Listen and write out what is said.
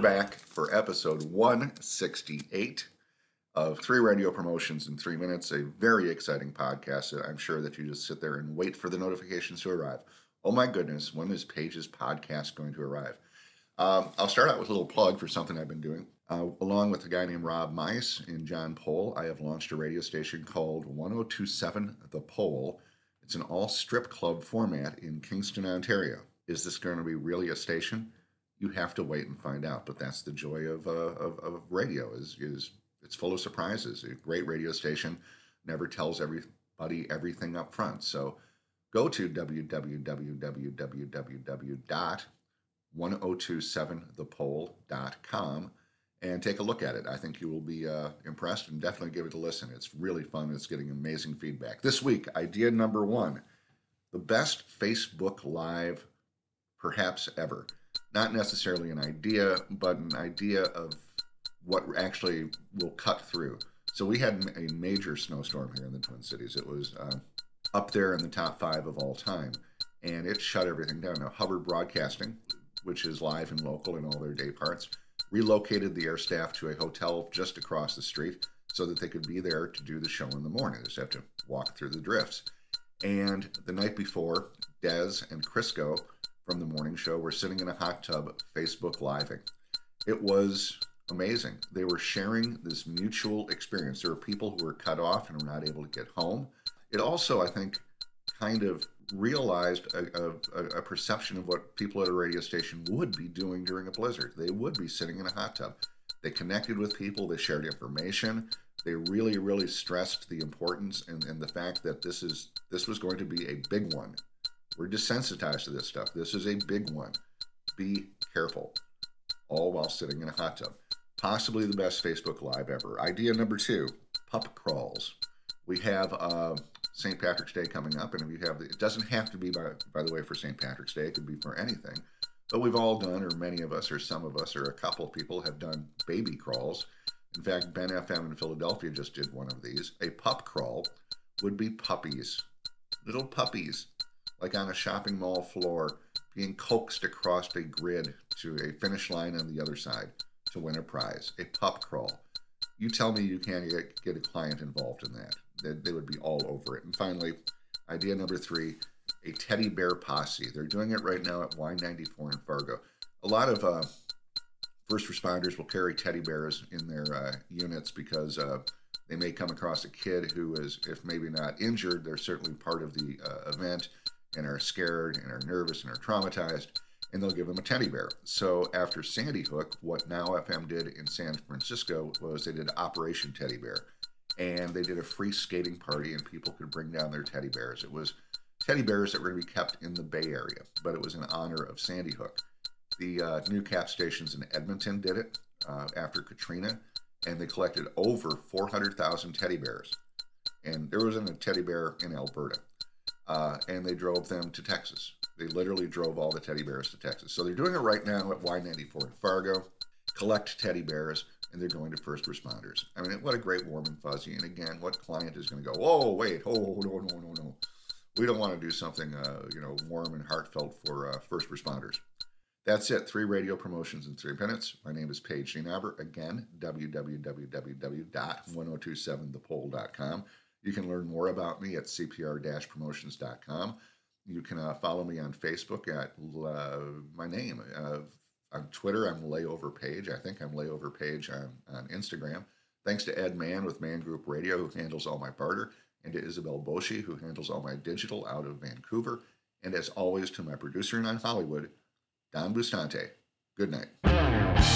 back for episode 168 of Three Radio Promotions in Three Minutes, a very exciting podcast. I'm sure that you just sit there and wait for the notifications to arrive. Oh my goodness, when is Paige's podcast going to arrive? Um, I'll start out with a little plug for something I've been doing. Uh, along with a guy named Rob Mice and John Pole, I have launched a radio station called 1027 The Pole. It's an all strip club format in Kingston, Ontario. Is this going to be really a station? You have to wait and find out. But that's the joy of, uh, of, of radio is, is it's full of surprises. A great radio station never tells everybody everything up front. So go to www.1027thepole.com and take a look at it. I think you will be uh, impressed and definitely give it a listen. It's really fun. It's getting amazing feedback. This week, idea number one the best Facebook Live perhaps ever. Not necessarily an idea, but an idea of what actually will cut through. So we had a major snowstorm here in the Twin Cities. It was uh, up there in the top five of all time, and it shut everything down. Now Hubbard Broadcasting, which is live and local in all their day parts, relocated the air staff to a hotel just across the street so that they could be there to do the show in the morning. They just have to walk through the drifts. And the night before, Dez and Crisco from the morning show we were sitting in a hot tub Facebook living. It was amazing. They were sharing this mutual experience. There were people who were cut off and were not able to get home. It also, I think, kind of realized a, a, a, perception of what people at a radio station would be doing during a blizzard. They would be sitting in a hot tub. They connected with people, they shared information. They really, really stressed the importance and, and the fact that this is this was going to be a big one. We're desensitized to this stuff. This is a big one. Be careful. All while sitting in a hot tub. Possibly the best Facebook Live ever. Idea number two pup crawls. We have uh, St. Patrick's Day coming up, and if you have, it doesn't have to be by by the way for St. Patrick's Day. It could be for anything. But we've all done, or many of us, or some of us, or a couple of people have done baby crawls. In fact, Ben FM in Philadelphia just did one of these. A pup crawl would be puppies, little puppies, like on a shopping mall floor, being coaxed across a grid to a finish line on the other side to win a prize. A pup crawl. You tell me you can't get, get a client involved in that they, they would be all over it. And finally, idea number three a teddy bear posse. They're doing it right now at Y94 in Fargo. A lot of uh, first responders will carry teddy bears in their uh, units because uh, they may come across a kid who is, if maybe not injured, they're certainly part of the uh, event and are scared and are nervous and are traumatized, and they'll give them a teddy bear. So after Sandy Hook, what Now FM did in San Francisco was they did Operation Teddy Bear and they did a free skating party, and people could bring down their teddy bears. It was teddy bears that were going to be kept in the Bay Area, but it was in honor of Sandy Hook. The uh, Newcap stations in Edmonton did it uh, after Katrina, and they collected over 400,000 teddy bears. And there wasn't a teddy bear in Alberta. Uh, and they drove them to Texas. They literally drove all the teddy bears to Texas. So they're doing it right now at Y94 in Fargo. Collect teddy bears and they're going to first responders. I mean, what a great warm and fuzzy. And again, what client is going to go, oh, wait, oh, no, no, no, no. We don't want to do something, uh, you know, warm and heartfelt for uh, first responders. That's it. Three radio promotions in three minutes. My name is Paige Nienaber. Again, www.1027thepole.com. You can learn more about me at cpr-promotions.com. You can uh, follow me on Facebook at uh, my name, uh, on Twitter, I'm Layover Page. I think I'm Layover Page on, on Instagram. Thanks to Ed Mann with Man Group Radio, who handles all my barter, and to Isabel Boshi, who handles all my digital out of Vancouver. And as always, to my producer in Hollywood, Don Bustante. Good night.